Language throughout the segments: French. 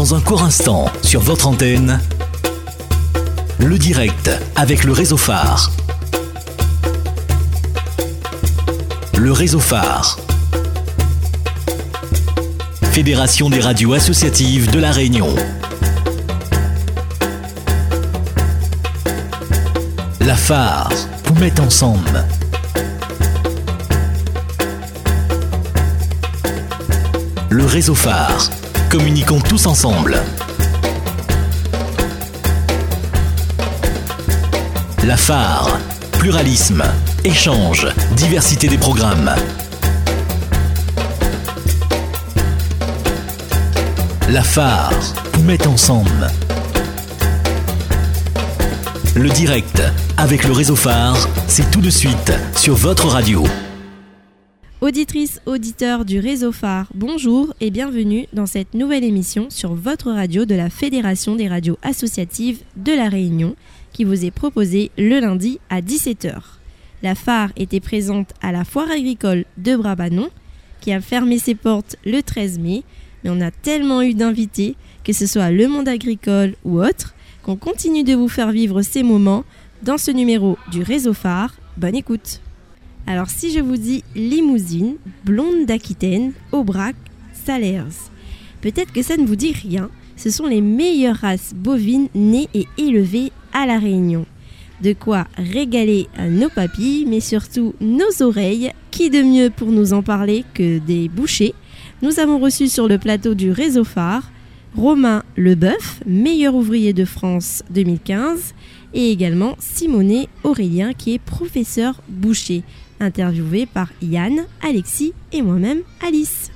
Dans un court instant, sur votre antenne, le direct avec le réseau phare. Le réseau phare. Fédération des radios associatives de la Réunion. La phare vous met ensemble. Le réseau phare. Communiquons tous ensemble. La phare. Pluralisme, échange, diversité des programmes. La phare vous met ensemble. Le direct avec le réseau phare, c'est tout de suite sur votre radio. Auditrices, auditeurs du réseau phare, bonjour et bienvenue dans cette nouvelle émission sur votre radio de la Fédération des radios associatives de la Réunion qui vous est proposée le lundi à 17h. La phare était présente à la foire agricole de Brabanon qui a fermé ses portes le 13 mai, mais on a tellement eu d'invités, que ce soit le monde agricole ou autre, qu'on continue de vous faire vivre ces moments dans ce numéro du réseau phare. Bonne écoute! Alors si je vous dis limousine, blonde d'Aquitaine, Aubrac, Salers, peut-être que ça ne vous dit rien. Ce sont les meilleures races bovines nées et élevées à La Réunion. De quoi régaler nos papilles, mais surtout nos oreilles. Qui de mieux pour nous en parler que des bouchers? Nous avons reçu sur le plateau du réseau phare Romain Leboeuf, meilleur ouvrier de France 2015, et également Simonet Aurélien qui est professeur boucher interviewé par Yann, Alexis et moi-même Alice.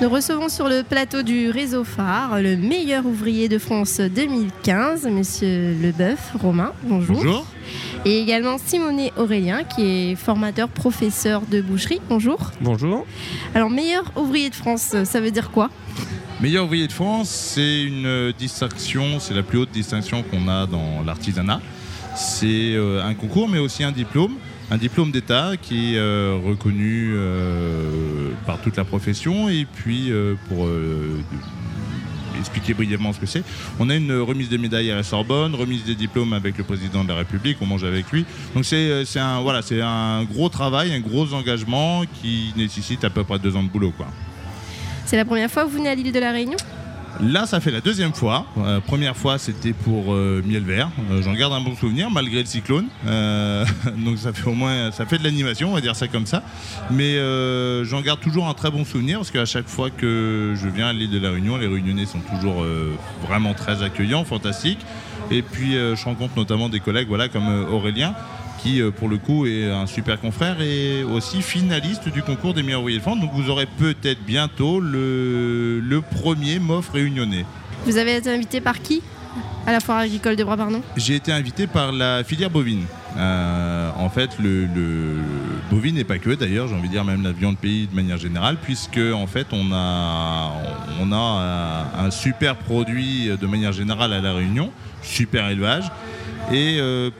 Nous recevons sur le plateau du réseau phare le meilleur ouvrier de France 2015, monsieur Leboeuf, Romain, bonjour. Bonjour. Et également Simonet Aurélien qui est formateur professeur de boucherie, bonjour. Bonjour. Alors meilleur ouvrier de France, ça veut dire quoi? Meilleur ouvrier de France, c'est une distinction, c'est la plus haute distinction qu'on a dans l'artisanat. C'est euh, un concours mais aussi un diplôme un diplôme d'État qui est euh, reconnu euh, par toute la profession. Et puis, euh, pour expliquer brièvement ce que c'est, on a une remise des médailles à la Sorbonne, remise des diplômes avec le président de la République, on mange avec lui. Donc c'est un, voilà, un gros travail, un gros engagement qui nécessite à peu près deux ans de boulot. C'est la première fois que vous venez à l'île de la Réunion? Là, ça fait la deuxième fois. Euh, première fois, c'était pour euh, Miel Vert. Euh, J'en garde un bon souvenir, malgré le cyclone. Donc, ça fait au moins, ça fait de l'animation, on va dire ça comme ça. Mais j'en garde toujours un très bon souvenir parce qu'à chaque fois que je viens à l'île de la Réunion, les Réunionnais sont toujours vraiment très accueillants, fantastiques. Et puis, je rencontre notamment des collègues, voilà, comme Aurélien qui euh, pour le coup est un super confrère et aussi finaliste du concours des meilleurs ouvriers de France. Donc vous aurez peut-être bientôt le, le premier MOF réunionnais. Vous avez été invité par qui à la foire agricole de Brabarnon J'ai été invité par la filière bovine. Euh, en fait, le, le bovine et pas que d'ailleurs, j'ai envie de dire même la viande pays de manière générale, puisque en fait on a, on a un, un super produit de manière générale à la Réunion, super élevage, et euh,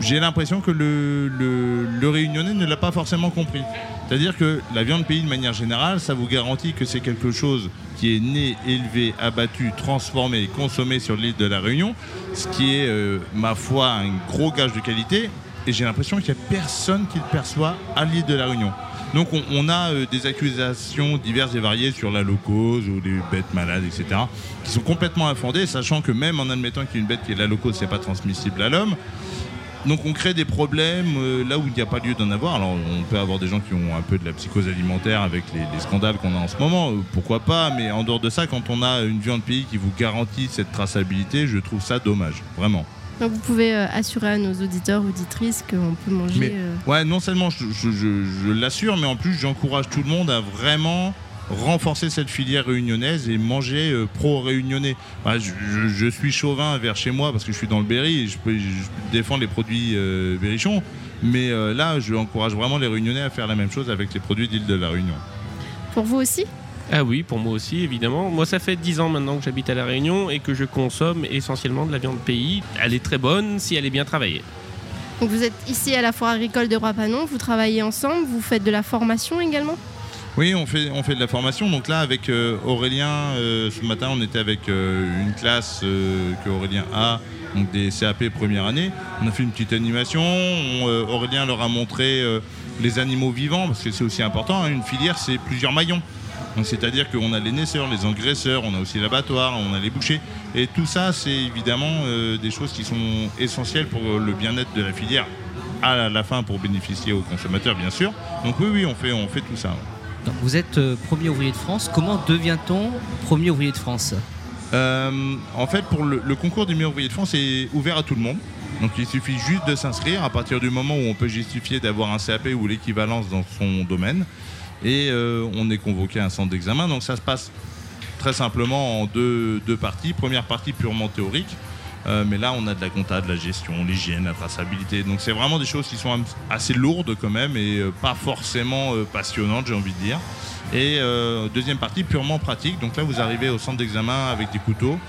j'ai l'impression que le, réunionnais ne l'a pas forcément compris. C'est-à-dire que la viande pays de manière générale, ça vous garantit que c'est quelque chose qui est né, élevé, abattu, transformé, consommé sur l'île de la Réunion, ce qui est, euh, ma foi, un gros gage de qualité. Et j'ai l'impression qu'il n'y a personne qui le perçoit à l'île de la Réunion. Donc on, a euh, des accusations diverses et variées sur la locose ou les bêtes malades, etc., qui sont complètement infondées, sachant que même en admettant qu'il y ait une bête qui est la locose, c'est pas transmissible à l'homme. Donc on crée des problèmes euh, là où il n'y a pas lieu d'en avoir. Alors on peut avoir des gens qui ont un peu de la psychose alimentaire avec les, les scandales qu'on a en ce moment, euh, pourquoi pas, mais en dehors de ça, quand on a une viande pays qui vous garantit cette traçabilité, je trouve ça dommage, vraiment. Donc vous pouvez euh, assurer à nos auditeurs, auditrices qu'on peut manger. Mais- euh, Ouais, non seulement je, je- je- je l'assure, mais en plus j'encourage tout le monde à vraiment renforcer cette filière réunionnaise et manger euh, pro-réunionnais. Bah, je, je- je suis chauvin vers chez moi parce que je suis dans le Berry et je peux, je défendre les produits euh, berrichons, mais euh, là je encourage vraiment les réunionnais à faire la même chose avec les produits d'île de la Réunion. Pour vous aussi? Ah oui, pour moi aussi, évidemment. Moi, ça fait 10 ans maintenant que j'habite à La Réunion et que je consomme essentiellement de la viande pays. Elle est très bonne si elle est bien travaillée. Donc vous êtes ici à la foire agricole de Brapanon, vous travaillez ensemble, vous faites de la formation également? Oui, on fait, de la formation. Donc là, avec euh, Aurélien, euh, ce matin, on était avec euh, une classe que Aurélien a, donc des CAP première année. On a fait une petite animation. On, Aurélien leur a montré les animaux vivants, parce que c'est aussi important. Hein. Une filière, c'est plusieurs maillons. C'est-à-dire qu'on a les naisseurs, les engraisseurs, on a aussi l'abattoir, on a les bouchers. Et tout ça, c'est évidemment des choses qui sont essentielles pour le bien-être de la filière à la fin pour bénéficier aux consommateurs, bien sûr. Donc oui, oui, on fait, on fait tout ça. Vous êtes euh, premier ouvrier de France. Comment devient-on premier ouvrier de France? Euh, En fait, pour le, concours du meilleur ouvrier de France est ouvert à tout le monde. Donc il suffit juste de s'inscrire à partir du moment où on peut justifier d'avoir un CAP ou l'équivalence dans son domaine. Et euh, on est convoqué à un centre d'examen. Donc ça se passe très simplement en deux, deux parties. Première partie purement théorique euh, mais là, on a de la compta, de la gestion, l'hygiène, la traçabilité. Donc, c'est vraiment des choses qui sont assez lourdes quand même et euh, pas forcément euh, passionnantes, j'ai envie de dire. Et deuxième partie, purement pratique. Donc là, vous arrivez au centre d'examen avec des couteaux.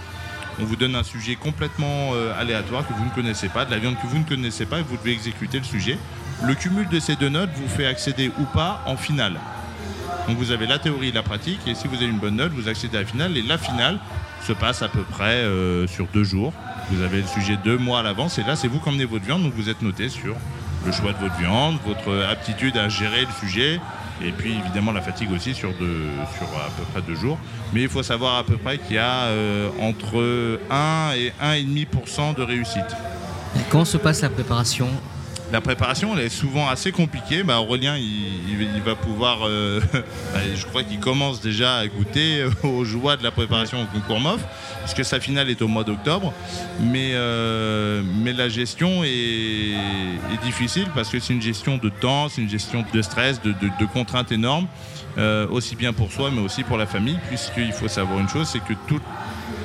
On vous donne un sujet complètement aléatoire que vous ne connaissez pas, de la viande que vous ne connaissez pas et vous devez exécuter le sujet. Le cumul de ces deux notes vous fait accéder ou pas en finale. Donc vous avez la théorie et la pratique, et si vous avez une bonne note, vous accédez à la finale. Et la finale se passe à peu près sur deux jours. Vous avez le sujet deux mois à l'avance et là, c'est vous qui emmenez votre viande, donc vous êtes noté sur le choix de votre viande, votre aptitude à gérer le sujet et puis évidemment la fatigue aussi sur, sur à peu près deux jours. Mais il faut savoir à peu près qu'il y a euh, entre 1 et 1,5% de réussite. comment se passe la préparation la préparation elle est souvent assez compliquée. Bah, Aurélien, il, va pouvoir, euh, bah, je crois qu'il commence déjà à goûter aux joies de la préparation au concours MOF, puisque sa finale est au mois d'octobre. Mais, euh, mais la gestion est, difficile parce que c'est une gestion de temps, c'est une gestion de stress, de, contraintes énormes, euh, aussi bien pour soi, mais aussi pour la famille, puisqu'il faut savoir une chose, c'est que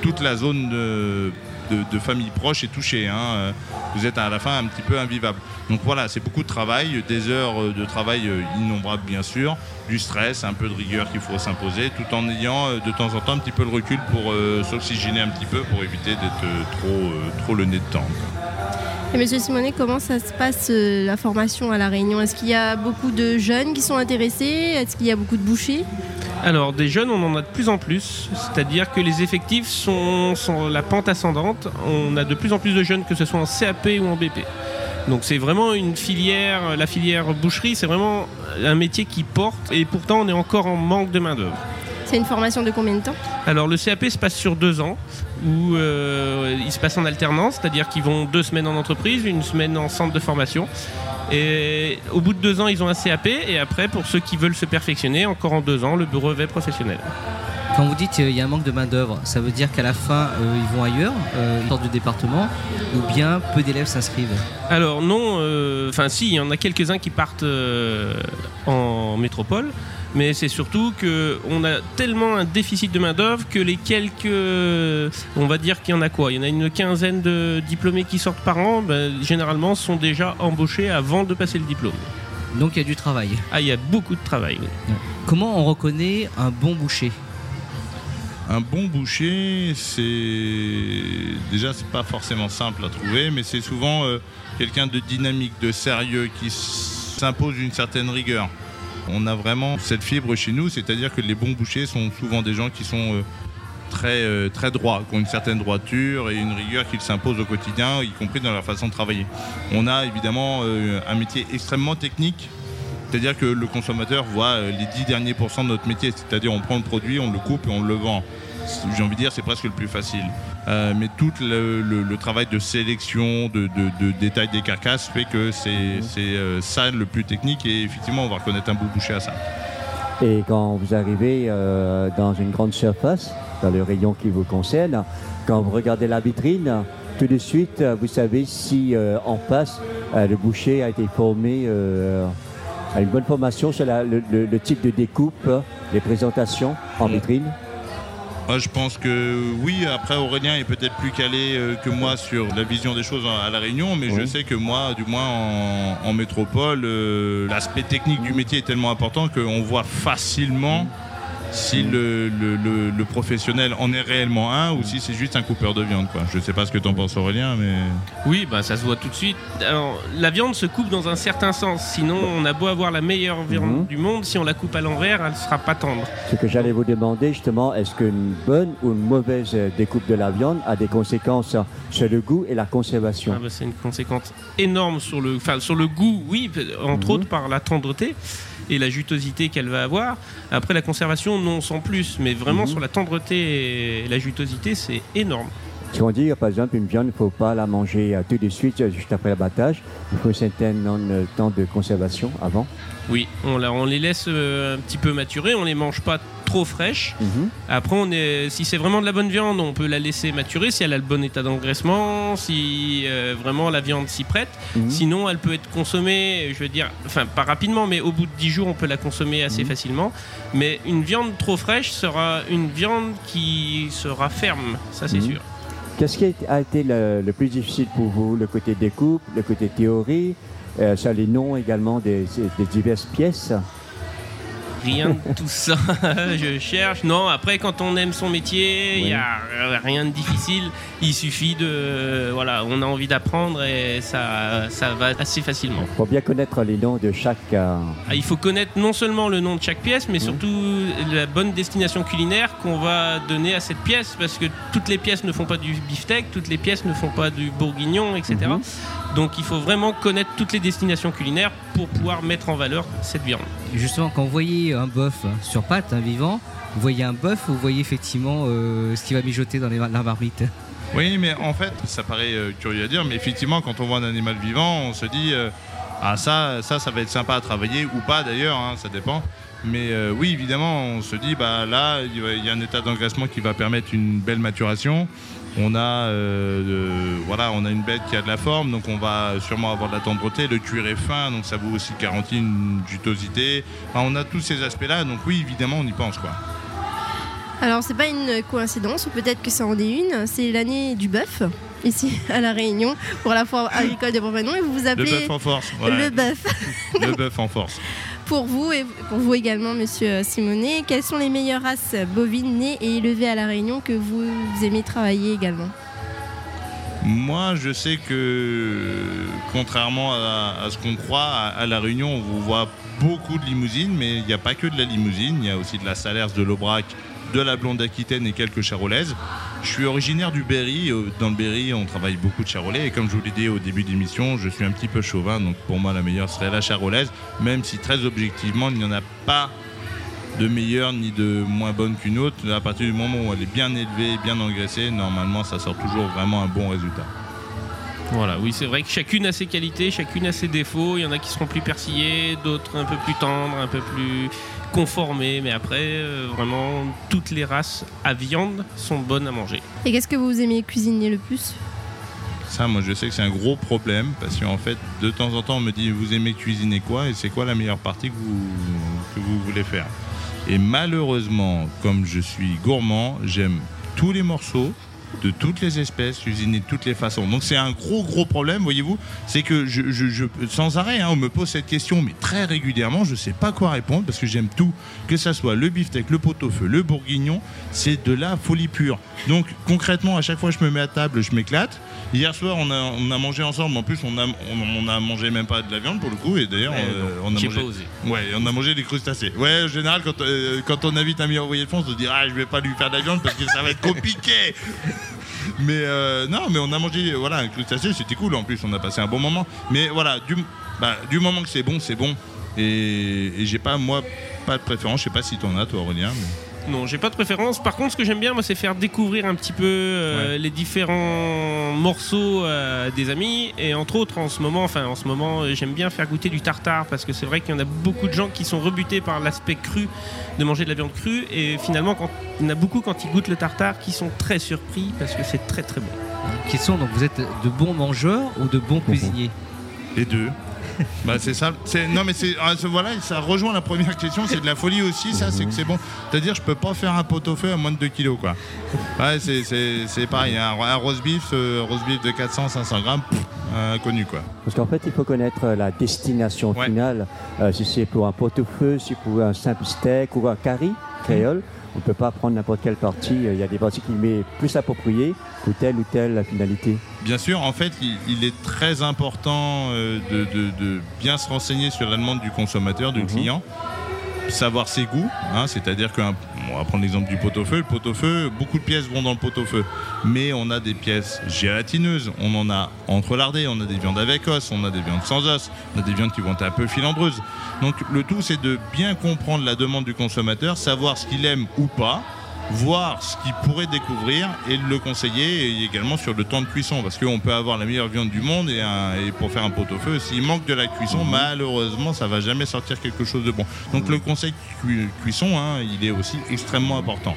toute la zone de de, famille proche est. Hein. Vous êtes à la fin un petit peu invivable. Donc voilà, c'est beaucoup de travail, des heures de travail euh, innombrables bien sûr, du stress, un peu de rigueur qu'il faut s'imposer, tout en ayant euh, de temps en temps un petit peu le recul pour euh, s'oxygéner un petit peu, pour éviter d'être trop, trop le nez de temps. Et Monsieur Simonet, comment ça se passe la formation à La Réunion? Est-ce qu'il y a beaucoup de jeunes qui sont intéressés? Est-ce qu'il y a beaucoup de bouchers? Alors, des jeunes, on en a de plus en plus. C'est-à-dire que les effectifs sont, la pente ascendante. On a de plus en plus de jeunes, que ce soit en CAP ou en BP. Donc c'est vraiment une filière, la filière boucherie, c'est vraiment un métier qui porte et pourtant on est encore en manque de main-d'œuvre. C'est une formation de combien de temps? Alors le CAP se passe sur deux ans, où euh, il se passe en alternance, c'est-à-dire qu'ils vont deux semaines en entreprise, une semaine en centre de formation. Et au bout de deux ans, ils ont un CAP. Et après, pour ceux qui veulent se perfectionner, encore en deux ans, le brevet professionnel. Quand vous dites qu'il y a un manque de main-d'œuvre, ça veut dire qu'à la fin, euh, ils vont ailleurs, euh, ils sortent du département, ou bien peu d'élèves s'inscrivent Alors, non, euh, enfin, si, il y en a quelques-uns qui partent en métropole mais c'est surtout qu'on a tellement un déficit de main-d'œuvre que les quelques. On va dire qu'il y en a quoi? Il y en a une quinzaine de diplômés qui sortent par an, ben, généralement sont déjà embauchés avant de passer le diplôme. Donc il y a du travail. Ah, il y a beaucoup de travail. Comment on reconnaît un bon boucher? Un bon boucher, c'est déjà c'est pas forcément simple à trouver, mais c'est souvent euh, quelqu'un de dynamique, de sérieux, qui s'impose une certaine rigueur. On a vraiment cette fibre chez nous, c'est-à-dire que les bons bouchers sont souvent des gens qui sont euh, très, euh, très droits, qui ont une certaine droiture et une rigueur qu'ils s'imposent au quotidien, y compris dans leur façon de travailler. On a évidemment euh, un métier extrêmement technique, c'est-à-dire que le consommateur voit les 10 derniers pourcents de notre métier, c'est-à-dire on prend le produit, on le coupe et on le vend j'ai envie de dire, c'est presque le plus facile. Euh, mais tout le, travail de sélection, de, détail des carcasses fait que c'est euh, ça le plus technique et effectivement, on va reconnaître un bout bouché à ça. Et quand vous arrivez euh, dans une grande surface, dans le rayon qui vous concerne, quand vous regardez la vitrine, tout de suite, vous savez si en face, le boucher a été formé à une bonne formation sur le, type de découpe, les présentations en vitrine je pense que oui, après Aurélien est peut-être plus calé euh, que moi sur la vision des choses à La Réunion, mais je sais que moi, du moins en, métropole, euh, l'aspect technique du métier est tellement important qu'on voit facilement si le, le- le- le professionnel en est réellement un ou si c'est juste un coupeur de viande. Quoi. Je sais pas ce que t'en penses Aurélien, mais... Oui, bah, ça se voit tout de suite. Alors, la viande se coupe dans un certain sens. Sinon, on a beau avoir la meilleure viande Mhm. du monde, si on la coupe à l'envers, elle sera pas tendre. Ce que j'allais vous demander justement, est-ce qu'une bonne ou une mauvaise euh, découpe de la viande a des conséquences sur le goût et la conservation? Ah bah, c'est une conséquence énorme sur le, enfin, sur le goût, oui, entre Mhm. autres par la tendreté et la jutosité qu'elle va avoir. Après la conservation, non sans plus, mais vraiment Mhm. sur la tendreté et la jutosité, c'est énorme. Si on dit, par exemple, une viande, il ne faut pas la manger euh, tout de suite, euh, juste après l'abattage. Il faut un certain de temps de conservation avant. Oui, on, la- on les laisse euh, un petit peu maturer, on les mange pas trop fraîches. Mhm. Après, on est, si c'est vraiment de la bonne viande, on peut la laisser maturer si elle a le bon état d'engraissement, si euh, vraiment la viande s'y prête. Mhm. Sinon, elle peut être consommée, je veux dire, enfin pas rapidement, mais au bout de 10 jours, on peut la consommer assez Mhm. facilement. Mais une viande trop fraîche sera une viande qui sera ferme, ça c'est sûr. Qu'est-ce qui a été le, plus difficile pour vous? Le côté découpe, le côté théorie, euh, sur les noms également des diverses pièces? Rien de tout ça, je cherche. Non, après, quand on aime son métier, il Oui. n'y a rien de difficile. Il suffit de. Voilà, on a envie d'apprendre et ça, ça va assez facilement. Il faut bien connaître les noms de chaque... euh, Ah, il faut connaître non seulement le nom de chaque pièce, mais surtout la bonne destination culinaire qu'on va donner à cette pièce, parce que toutes les pièces ne font pas du beefsteak, toutes les pièces ne font pas du bourguignon, etc. Donc il faut vraiment connaître toutes les destinations culinaires pour pouvoir mettre en valeur cette viande. Justement, quand vous voyez un bœuf sur pâte, un vivant, vous voyez un bœuf ou vous voyez effectivement euh, ce qui va mijoter dans les, la marmite? Oui, mais en fait, ça paraît euh, curieux à dire, mais effectivement, quand on voit un animal vivant, on se dit euh, ah ça, ça, ça va être sympa à travailler ou pas d'ailleurs, hein, ça dépend. Mais euh, oui, évidemment, on se dit bah là, il y a- il y a un état d'engraissement qui va permettre une belle maturation. On a, euh, voilà, on a une bête qui a de la forme, donc on va sûrement avoir de la tendreté. Le cuir est fin, donc ça vous aussi garantit une jutosité. Enfin, on a tous ces aspects-là, donc oui, évidemment, on y pense quoi. Alors, c'est pas une coïncidence, ou peut-être que ça en est une. C'est l'année du bœuf, ici à La Réunion, pour la foire agricole de Bourgogne. Et vous vous Le appelez bœuf en force. voilà. le bœuf. Le bœuf en force. Pour vous et pour vous également, monsieur Simonet, quelles sont les meilleures races bovines nées et élevées à La Réunion que vous aimez travailler également? Moi, je sais que, contrairement à, ce qu'on croit, à, à La Réunion, on vous voit beaucoup de limousines, mais il n'y a pas que de la limousine, il y a aussi de la Salers, de l'Aubrac, de la Blonde Aquitaine et quelques charolaises. Je suis originaire du Berry. euh, Dans le Berry, on travaille beaucoup de charolais. Et comme je vous l'ai dit au début d'émission, je suis un petit peu chauvin. Donc pour moi, la meilleure serait la charolaise. Même si très objectivement, il n'y en a pas de meilleure ni de moins bonne qu'une autre. À partir du moment où elle est bien élevée, bien engraissée, normalement, ça sort toujours vraiment un bon résultat. Voilà, oui, c'est vrai que chacune a ses qualités, chacune a ses défauts. Il y en a qui seront plus persillés, d'autres un peu plus tendres, un peu plus conformés. Mais après, euh, vraiment, toutes les races à viande sont bonnes à manger. Et qu'est-ce que vous aimez cuisiner le plus? Ça, moi, je sais que c'est un gros problème parce qu'en fait, de temps en temps, on me dit vous aimez cuisiner quoi? Et c'est quoi la meilleure partie que vous, que vous voulez faire? Et malheureusement, comme je suis gourmand, j'aime tous les morceaux de toutes les espèces, cuisiner de toutes les façons. Donc c'est un gros gros problème, voyez-vous, c'est que je, je- je- sans arrêt, hein, on me pose cette question, mais très régulièrement, je sais pas quoi répondre parce que j'aime tout, que ça soit le beefsteak, le pot-au-feu, le bourguignon, c'est de la folie pure. Donc concrètement, à chaque fois que je me mets à table, je m'éclate. Hier soir, on a, on a mangé ensemble. En plus, on a, on, on a mangé même pas de la viande pour le coup. Et d'ailleurs, euh, on a mangé. pas osé. Ouais, on a mangé des crustacés. Ouais, en général, quand, euh, quand on invite un ami envoyé de France, on se dit ah, je vais pas lui faire de la viande parce que ça va être compliqué. Mais euh, non, mais on a mangé voilà un crustacé, c'était cool. En plus, on a passé un bon moment. Mais voilà, du, bah, moment que c'est bon, c'est bon. Et, et j'ai pas moi pas de préférence. Je sais pas si t'en as toi, Aurélien. mais- Non, j'ai pas de préférence. Par contre, ce que j'aime bien, moi, c'est faire découvrir un petit peu euh, les différents morceaux euh, des amis. Et entre autres, en ce moment, enfin, en ce moment, euh, j'aime bien faire goûter du tartare parce que c'est vrai qu'il y en a beaucoup de gens qui sont rebutés par l'aspect cru de manger de la viande crue. Et finalement, quand, il y en a beaucoup quand ils goûtent le tartare qui sont très surpris parce que c'est très très bon. Question, donc vous êtes de bons mangeurs ou de bons cuisiniers? Les deux. Bah c'est ça. C'est non mais c'est ah, c'est- voilà, ça rejoint la première question. C'est de la folie aussi. Ça, c'est que c'est bon. C'est-à-dire, je peux pas faire un pot au feu à moins de 2 kilos quoi. Ouais, c'est pareil. Un, un roast beef, euh, roast beef de 400-500 grammes, pff, inconnu quoi. Parce qu'en fait, il faut connaître euh, la destination Ouais. finale. Euh, si c'est pour un pot-au-feu, si c'est pour un simple steak ou un curry. créole. On ne peut pas prendre n'importe quelle partie. Il y a des parties qui met plus appropriées pour telle ou telle finalité. Bien sûr, en fait, il, est très important euh, de, bien se renseigner sur la demande du consommateur, du mhm. client savoir ses goûts, hein, c'est-à-dire qu'on va prendre l'exemple du pot-au-feu. Le pot-au-feu, beaucoup de pièces vont dans le pot-au-feu, mais on a des pièces gélatineuses, on en a entrelardées, on a des viandes avec os, on a des viandes sans os, on a des viandes qui vont être un peu filandreuses. Donc le tout, c'est de bien comprendre la demande du consommateur, savoir ce qu'il aime ou pas, voir ce qu'il pourrait découvrir et le conseiller et également sur le temps de cuisson. Parce qu'on peut avoir la meilleure viande du monde et, pour faire un pot-au-feu s'il manque de la cuisson mhm. malheureusement ça va jamais sortir quelque chose de bon. Donc le conseil cuisson hein, il est aussi extrêmement important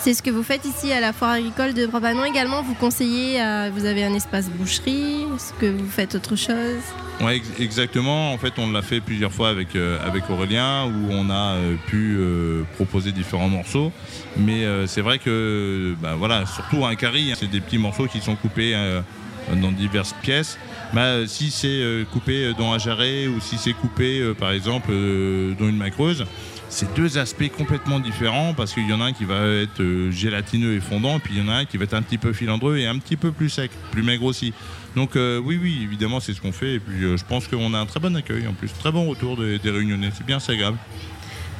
c'est ce que vous faites ici à la foire agricole de Brabanon également. Vous conseillez, vous avez un espace boucherie, est-ce que vous faites autre chose oui, exactement. En fait, on l'a fait plusieurs fois avec, euh, avec Aurélien où on a euh, pu euh, proposer différents morceaux. Mais c'est vrai que, bah, voilà, surtout un carry, hein, c'est des petits morceaux qui sont coupés dans diverses pièces. Bah, si c'est coupé dans un jarret ou si c'est coupé, par exemple, dans une macreuse, c'est deux aspects complètement différents parce qu'il y en a un qui va être gélatineux et fondant, et puis il y en a un qui va être un petit peu filandreux et un petit peu plus sec, plus maigre aussi. Donc euh, oui, oui, évidemment, c'est ce qu'on fait. Et puis euh, je pense qu'on a un très bon accueil en plus, très bon retour des, réunionnais. C'est bien, c'est agréable.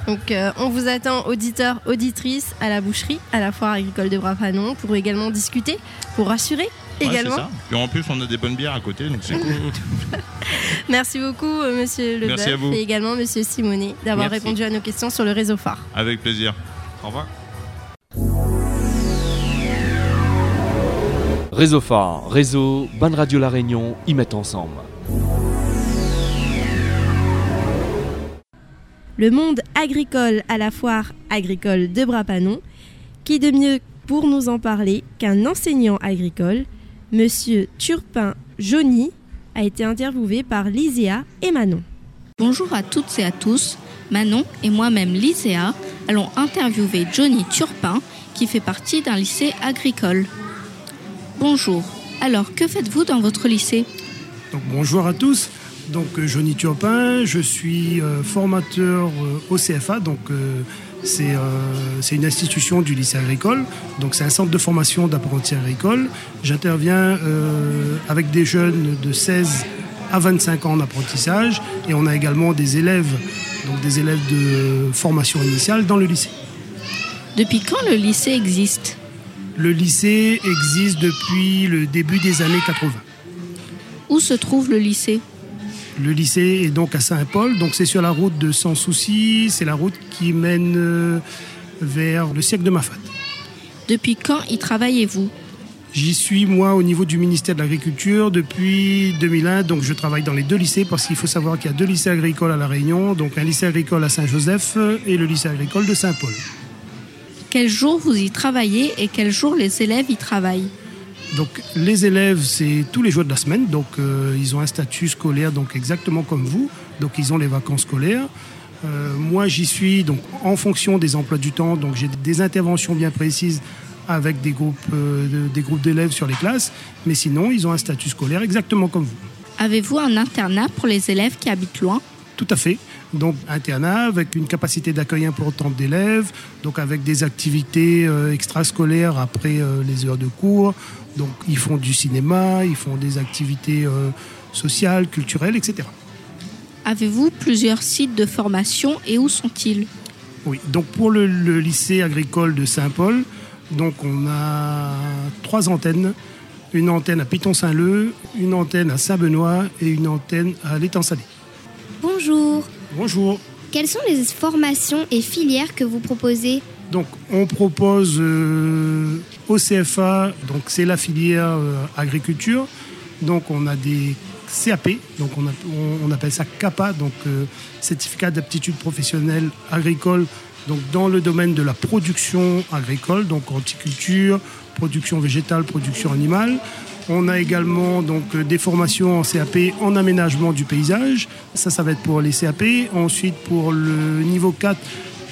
Donc euh, on vous attend auditeurs, auditrices à la boucherie, à la foire agricole de Brafanon pour également discuter, pour rassurer également. Ça. Et en plus on a des bonnes bières à côté, donc c'est cool. Merci beaucoup Monsieur Leboeuf et également Monsieur Simonet d'avoir répondu à nos questions sur le réseau phare. Avec plaisir. Au revoir. Réseau Phare, réseau, Bonne Radio La Réunion, y mettent ensemble. Le monde agricole à la foire agricole de Brapanon, qui de mieux pour nous en parler qu'un enseignant agricole, Monsieur Turpin Johnny, a été interviewé par Lyséa et Manon. Bonjour à toutes et à tous. Manon et moi-même Lyséa allons interviewer Johnny Turpin qui fait partie d'un lycée agricole. Bonjour. Alors, que faites-vous dans votre lycée? Bonjour à tous. Donc, euh, Johnny Turpin, je suis euh, formateur euh, au CFA. Donc, c'est une institution du lycée agricole. Donc, c'est un centre de formation d'apprentis agricoles. J'interviens avec des jeunes de 16 à 25 ans en apprentissage. Et on a également des élèves, donc des élèves de formation initiale dans le lycée. Depuis quand le lycée existe? Le lycée existe depuis le début des années 80. Où se trouve le lycée? Le lycée est donc à Saint-Paul, donc c'est sur la route de Sans Souci, c'est la route qui mène euh, vers le siècle de Mafat. Depuis quand y travaillez-vous? J'y suis moi au niveau du ministère de l'Agriculture depuis 2001, donc je travaille dans les deux lycées parce qu'il faut savoir qu'il y a deux lycées agricoles à La Réunion, donc un lycée agricole à Saint-Joseph et le lycée agricole de Saint-Paul. Quel jour vous y travaillez et quel jour les élèves y travaillent? Donc les élèves, c'est tous les jours de la semaine, donc euh, ils ont un statut scolaire, donc exactement comme vous, donc ils ont les vacances scolaires. Euh, moi, j'y suis donc en fonction des emplois du temps, donc j'ai des interventions bien précises avec euh, des groupes d'élèves sur les classes, mais sinon, ils ont un statut scolaire exactement comme vous. Avez-vous un internat pour les élèves qui habitent loin? Tout à fait donc internat avec une capacité d'accueil importante d'élèves, donc avec des activités euh, extrascolaires après euh, les heures de cours. Donc ils font du cinéma, ils font des activités euh, sociales, culturelles, etc. Avez-vous plusieurs sites de formation et où sont-ils? Oui, donc pour le, lycée agricole de Saint-Paul, donc on a trois antennes. Une antenne à Piton-Saint-Leu, une antenne à Saint-Benoît et une antenne à l'Étang-Salé. Bonjour. Bonjour. Quelles sont les formations et filières que vous proposez Donc, on propose euh, au CFA, donc c'est la filière euh, agriculture. Donc, on a des CAP, donc on, appelle ça CAPA, donc euh, certificat d'aptitude professionnelle agricole, donc dans le domaine de la production agricole, donc horticulture, production végétale, production animale. On a également donc euh, des formations en CAP en aménagement du paysage. Ça, ça va être pour les CAP. Ensuite, pour le niveau 4,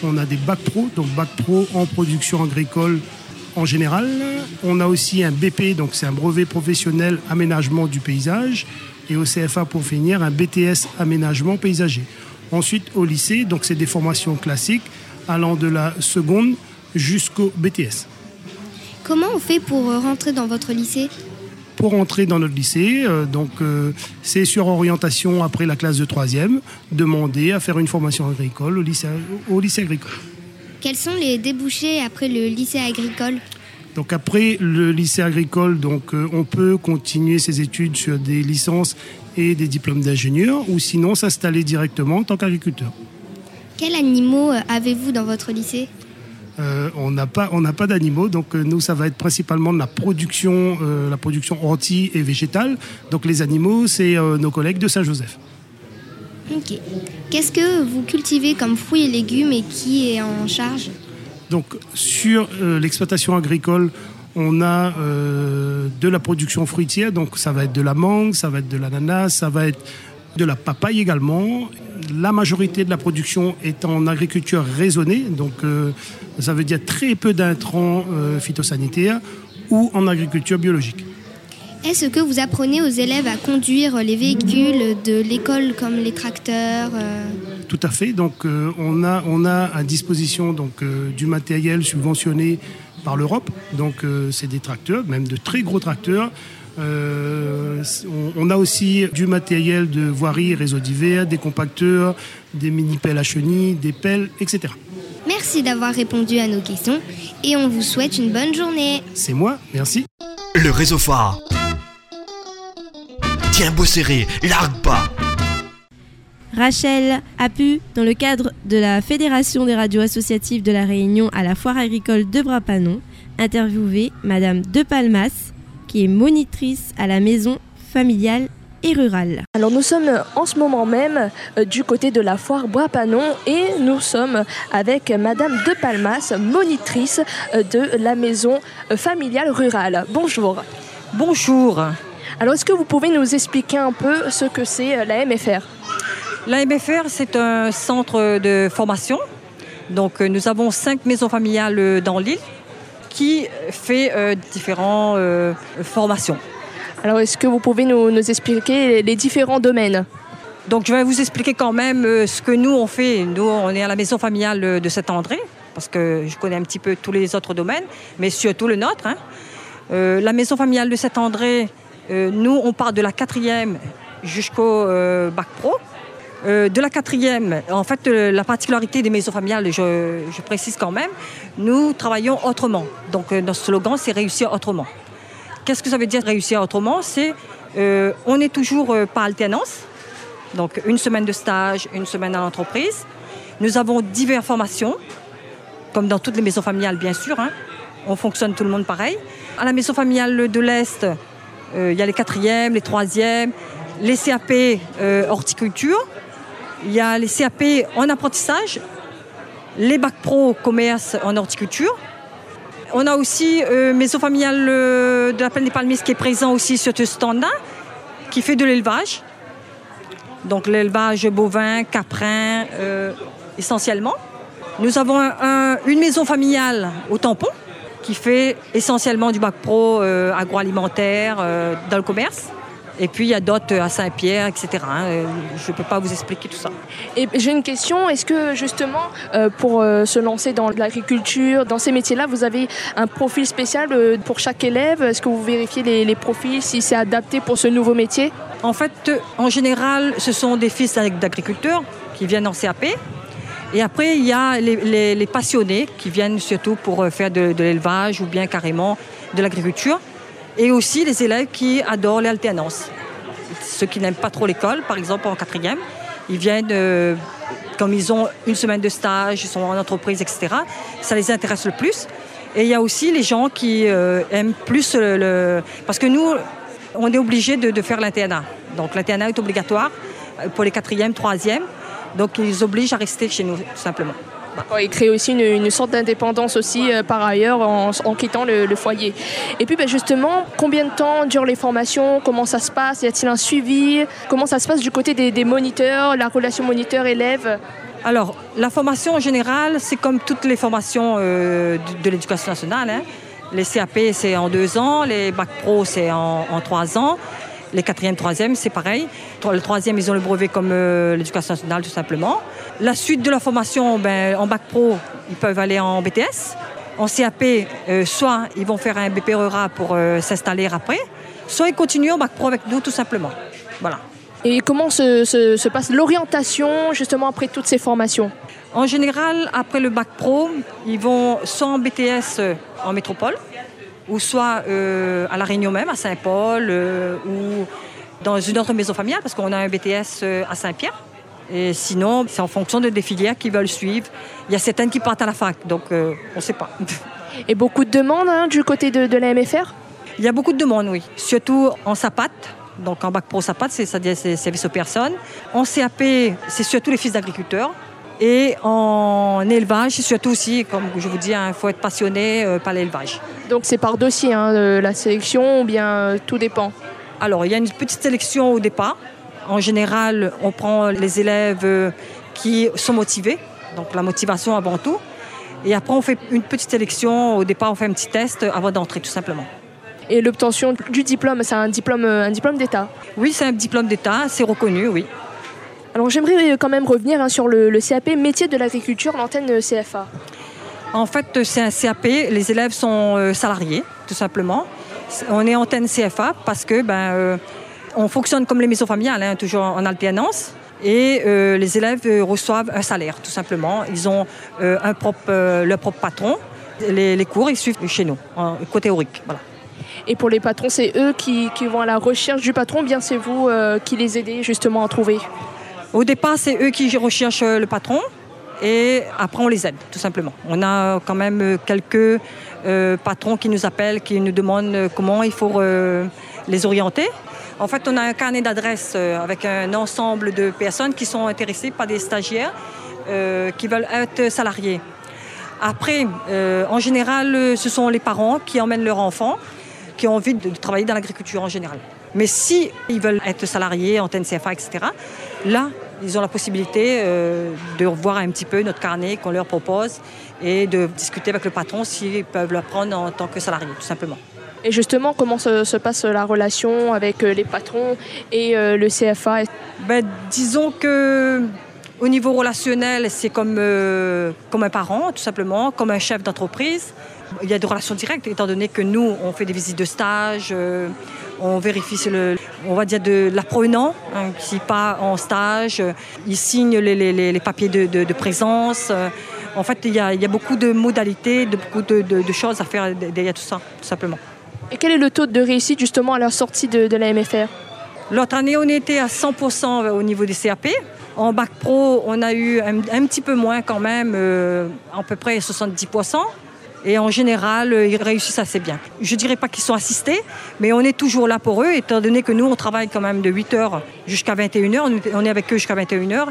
on a des bac pro, donc bac pro en production agricole en général. On a aussi un BP, donc c'est un brevet professionnel aménagement du paysage. Et au CFA, pour finir, un BTS aménagement paysager. Ensuite, au lycée, donc c'est des formations classiques allant de la seconde jusqu'au BTS. Comment on fait pour rentrer dans votre lycée? Pour entrer dans notre lycée, euh, donc euh, c'est sur orientation après la classe de troisième, demander à faire une formation agricole au lycée, au lycée agricole. Quels sont les débouchés après le lycée agricole? Donc après le lycée agricole, donc euh, on peut continuer ses études sur des licences et des diplômes d'ingénieur, ou sinon s'installer directement en tant qu'agriculteur. Quels animaux avez-vous dans votre lycée? Euh, on n'a pas, on n'a pas d'animaux, donc euh, nous ça va être principalement de la production, euh, la production horti et végétale. Donc les animaux, c'est nos collègues de Saint-Joseph. Ok. Qu'est-ce que vous cultivez comme fruits et légumes et qui est en charge? Donc sur l'exploitation agricole, on a de la production fruitière, donc ça va être de la mangue, ça va être de l'ananas, ça va être de la papaye également. La majorité de la production est en agriculture raisonnée, donc ça veut dire très peu d'intrants euh, phytosanitaires ou en agriculture biologique. Est-ce que vous apprenez aux élèves à conduire les véhicules de l'école comme les tracteurs euh, Tout à fait. Donc, euh, on, a, on a à disposition donc, euh, du matériel subventionné par l'Europe. Donc, c'est des tracteurs, même de très gros tracteurs. On, on a aussi du matériel de voirie, réseau divers, des compacteurs, des mini-pelles à chenilles, des pelles, etc. Merci d'avoir répondu à nos questions et on vous souhaite une bonne journée. C'est moi, merci. Le réseau phare. Tiens beau serré, largue pas. Rachel a pu, dans le cadre de la Fédération des radios associatives de la Réunion à la foire agricole de Brapanon, interviewer Madame De Palmas, qui est monitrice à la maison familiale et rurale. Alors nous sommes en ce moment même euh, du côté de la foire Bois-Panon et nous sommes avec Madame De Palmas, monitrice euh, de la maison euh, familiale rurale. Bonjour. Bonjour. Alors est-ce que vous pouvez nous expliquer un peu ce que c'est la MFR La MFR, c'est un centre de formation. Donc, nous avons cinq maisons familiales dans l'île qui fait euh, différentes euh, formations. Alors est-ce que vous pouvez nous, expliquer les, différents domaines Donc, je vais vous expliquer quand même euh, ce que nous, on fait. Nous, on est à la maison familiale euh, de Saint-André, parce que je connais un petit peu tous les autres domaines, mais surtout le nôtre. hein. Euh, la maison familiale de Saint-André, nous, on part de la quatrième jusqu'au bac pro. De la quatrième, en fait, la particularité des maisons familiales, je, je précise quand même, nous travaillons autrement. Donc, notre slogan, c'est réussir autrement. Qu'est-ce que ça veut dire réussir autrement? C'est euh, on est toujours euh, par alternance, donc une semaine de stage, une semaine à l'entreprise. Nous avons diverses formations, comme dans toutes les maisons familiales, bien sûr. hein. On fonctionne tout le monde pareil. À la maison familiale de l'Est, euh, il y a les quatrièmes, les troisièmes, les CAP euh, horticulture. Il y a les CAP en apprentissage, les bacs pro commerce en horticulture. On a aussi euh, maison familiale euh, de la plaine des Palmiers qui est présent aussi sur ce stand-là, qui fait de l'élevage. Donc l'élevage bovin, caprin, euh, essentiellement. Nous avons un- un- une maison familiale au tampon qui fait essentiellement du bac pro euh, agroalimentaire dans le commerce. Et puis il y a d'autres à Saint-Pierre, etc. hein. Euh, Je ne peux pas vous expliquer tout ça. Et j'ai une question, est-ce que justement euh, pour euh, se lancer dans l'agriculture, dans ces métiers-là, vous avez un profil spécial euh, pour chaque élève? Est-ce que vous vérifiez les, les profils, si c'est adapté pour ce nouveau métier? En fait, euh, en général, ce sont des fils d'ag- d'agriculteurs qui viennent en CAP. Et après, il y a les, les- les passionnés qui viennent surtout pour euh, faire de, de l'élevage ou bien carrément de l'agriculture. Et aussi les élèves qui adorent l'alternance. Ceux qui n'aiment pas trop l'école, par exemple en quatrième, ils viennent, euh, comme ils ont une semaine de stage, ils sont en entreprise, etc. Ça les intéresse le plus. Et il y a aussi les gens qui euh, aiment plus le, Parce que nous, on est obligé de, faire l'internat. Donc l'internat est obligatoire pour les quatrièmes, troisièmes. Donc ils obligent à rester chez nous, tout simplement. Et créer aussi une, sorte d'indépendance aussi euh, par ailleurs en, quittant le, foyer. Et puis ben, justement, combien de temps durent les formations? Comment ça se passe? Y a-t-il un suivi? Comment ça se passe du côté des, moniteurs, la relation moniteur-élève? Alors, la formation en général, c'est comme toutes les formations euh, de, l'éducation nationale. hein. Les CAP, c'est en deux ans. Les bac pro, c'est en trois ans. Les quatrième, troisième, c'est pareil. Le troisième, ils ont le brevet comme euh, l'éducation nationale, tout simplement. La suite de la formation, ben, en bac pro, ils peuvent aller en BTS. En CAP, euh, soit ils vont faire un BP RERA pour euh, s'installer après, soit ils continuent en bac pro avec nous tout simplement. Voilà. Et comment se, se- se passe l'orientation justement après toutes ces formations? En général, après le bac pro, ils vont soit en BTS en métropole, ou soit euh, à La Réunion même, à Saint-Paul, euh, ou dans une autre maison familiale, parce qu'on a un BTS euh, à Saint-Pierre. Et sinon, c'est en fonction de des filières qu'ils veulent suivre. Il y a certaines qui partent à la fac, donc euh, on ne sait pas. Et beaucoup de demandes hein, du côté de, de la MFR Il y a beaucoup de demandes, oui. Surtout en SAPAT. Donc en bac pro SAPAT, c'est- c'est-à-dire c'est service aux personnes. En CAP, c'est surtout les fils d'agriculteurs. Et en élevage, surtout aussi, comme je vous dis, il faut être passionné euh, par l'élevage. Donc c'est par dossier hein, la sélection ou bien euh, tout dépend? Alors, il y a une petite sélection au départ. En général, on prend les élèves euh, qui sont motivés, donc la motivation avant tout. Et après, on fait une petite sélection. Au départ, on fait un petit test avant d'entrer, tout simplement. Et l'obtention du diplôme, c'est un diplôme, un diplôme d'État? Oui, c'est un diplôme d'État, c'est reconnu, oui. Alors j'aimerais euh, quand même revenir hein, sur le, le CAP métier de l'agriculture, l'antenne euh, CFA. En fait, c'est un CAP. Les élèves sont euh, salariés, tout simplement. On est antenne CFA parce que ben, euh, on fonctionne comme les maisons familiales, hein, toujours en alternance. Et euh, les élèves euh, reçoivent un salaire, tout simplement. Ils ont euh, un propre, euh, leur propre patron. Les, les cours, ils suivent chez nous, en- côté aurique. Voilà. Et pour les patrons, c'est eux qui, qui vont à la recherche du patron, bien c'est vous euh, qui les aidez justement à trouver? Au départ, c'est eux qui recherchent euh, le patron et après on les aide, tout simplement. On a quand même euh, quelques euh, patrons qui nous appellent, qui nous demandent euh, comment il faut euh, les orienter. En fait, on a un carnet d'adresses euh, avec un ensemble de personnes qui sont intéressées par des stagiaires euh, qui veulent être salariés. Après, euh, en général, euh, ce sont les parents qui emmènent leurs enfants qui ont envie de, de travailler dans l'agriculture en général. Mais si ils veulent être salariés, antenne CFA, etc., là, ils ont la possibilité euh, de revoir un petit peu notre carnet qu'on leur propose et de discuter avec le patron s'ils peuvent le prendre en tant que salarié, tout simplement. Et justement, comment se, se passe la relation avec euh, les patrons et euh, le CFA Ben, disons que au niveau relationnel, c'est comme, euh, comme un parent, tout simplement, comme un chef d'entreprise. Il y a des relations directes, étant donné que nous, on fait des visites de stage, euh, on vérifie le, on va dire de l'apprenant hein, qui part en stage, il signe les, les- les- les papiers de, de- de présence. en fait, il y, a, il y a beaucoup de modalités, de, beaucoup de, de- de choses à faire derrière tout ça, tout simplement. Et quel est le taux de réussite justement à leur sortie de, de la MFR L'autre année, on était à 100% au niveau des CAP. En bac pro, on a eu un, un petit peu moins quand même, euh, à peu près 70%. Et en général, euh, ils réussissent assez bien. Je ne dirais pas qu'ils sont assistés, mais on est toujours là pour eux, étant donné que nous, on travaille quand même de 8h jusqu'à 21h. On est- avec eux jusqu'à 21h.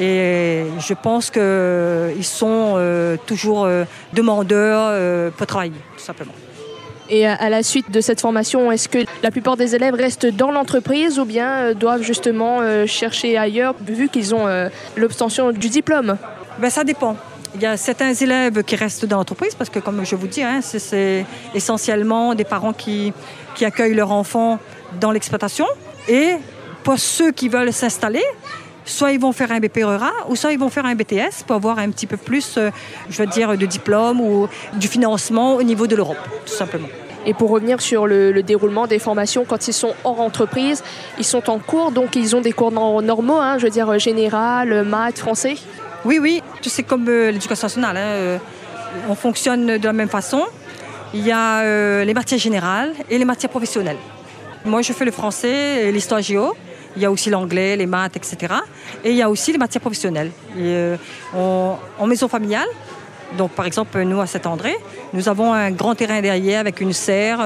Et je pense qu'ils sont euh, toujours euh, demandeurs pour travailler, tout simplement. Et à, la suite de cette formation, est-ce que la plupart des élèves restent dans l'entreprise ou bien doivent justement chercher ailleurs vu qu'ils ont l'obtention du diplôme? Ben, ça dépend. Il y a certains élèves qui restent dans l'entreprise parce que, comme je vous dis, hein, c'est- essentiellement des parents qui, accueillent leurs enfants dans l'exploitation. Et pour ceux qui veulent s'installer, soit ils vont faire un BP RERA ou soit ils vont faire un BTS pour avoir un petit peu plus, euh, je veux dire, de diplôme ou du financement au niveau de l'Europe, tout simplement. Et pour revenir sur le, le déroulement des formations, quand ils sont hors entreprise, ils sont en cours, donc ils ont des cours nor- normaux, hein, je veux dire euh, général, maths, français? Oui, oui, c'est comme euh, l'éducation nationale. hein, euh, on fonctionne de la même façon. Il y a euh, les matières générales et les matières professionnelles. Moi, je fais le français l'histoire géo. Il y a aussi l'anglais, les maths, etc. Et il y a aussi les matières professionnelles. En maison familiale, donc par exemple, nous à Saint-André, nous avons un grand terrain derrière avec une serre.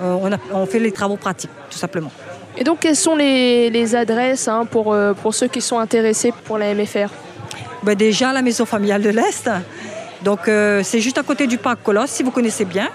on, fait les travaux pratiques, tout simplement. Et donc, quelles sont les, adresses hein, pour ceux qui sont intéressés pour la MFR Ben, déjà, la maison familiale de l'Est. Donc, euh, c'est juste à côté du parc Colosse, si vous connaissez bien.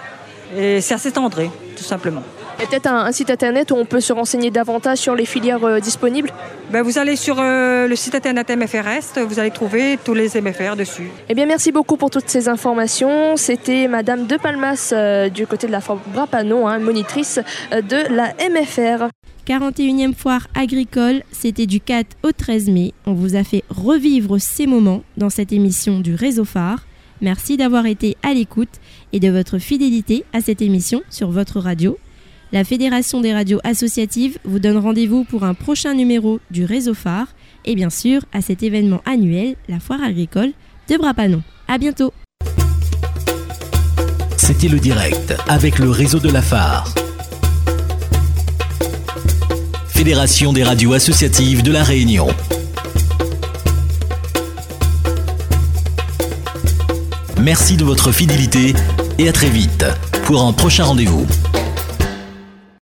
Et c'est à Saint-André, tout simplement. Et peut-être un, un site internet où on peut se renseigner davantage sur les filières euh, disponibles? Ben, vous allez sur euh, le site internet MFR Est, vous allez trouver tous les MFR dessus. Eh bien, merci beaucoup pour toutes ces informations. C'était Madame De Palmas euh, du côté de la Fort Brapano, hein, monitrice de la MFR. 41e foire agricole, c'était du 4 au 13 mai. On vous a fait revivre ces moments dans cette émission du Réseau Phare. Merci d'avoir été à l'écoute et de votre fidélité à cette émission sur votre radio. La Fédération des radios associatives vous donne rendez-vous pour un prochain numéro du Réseau Phare et bien sûr à cet événement annuel, la foire agricole de Brapanon. À bientôt. C'était le direct avec le réseau de la phare. Fédération des radios associatives de la Réunion. Merci de votre fidélité et à très vite pour un prochain rendez-vous.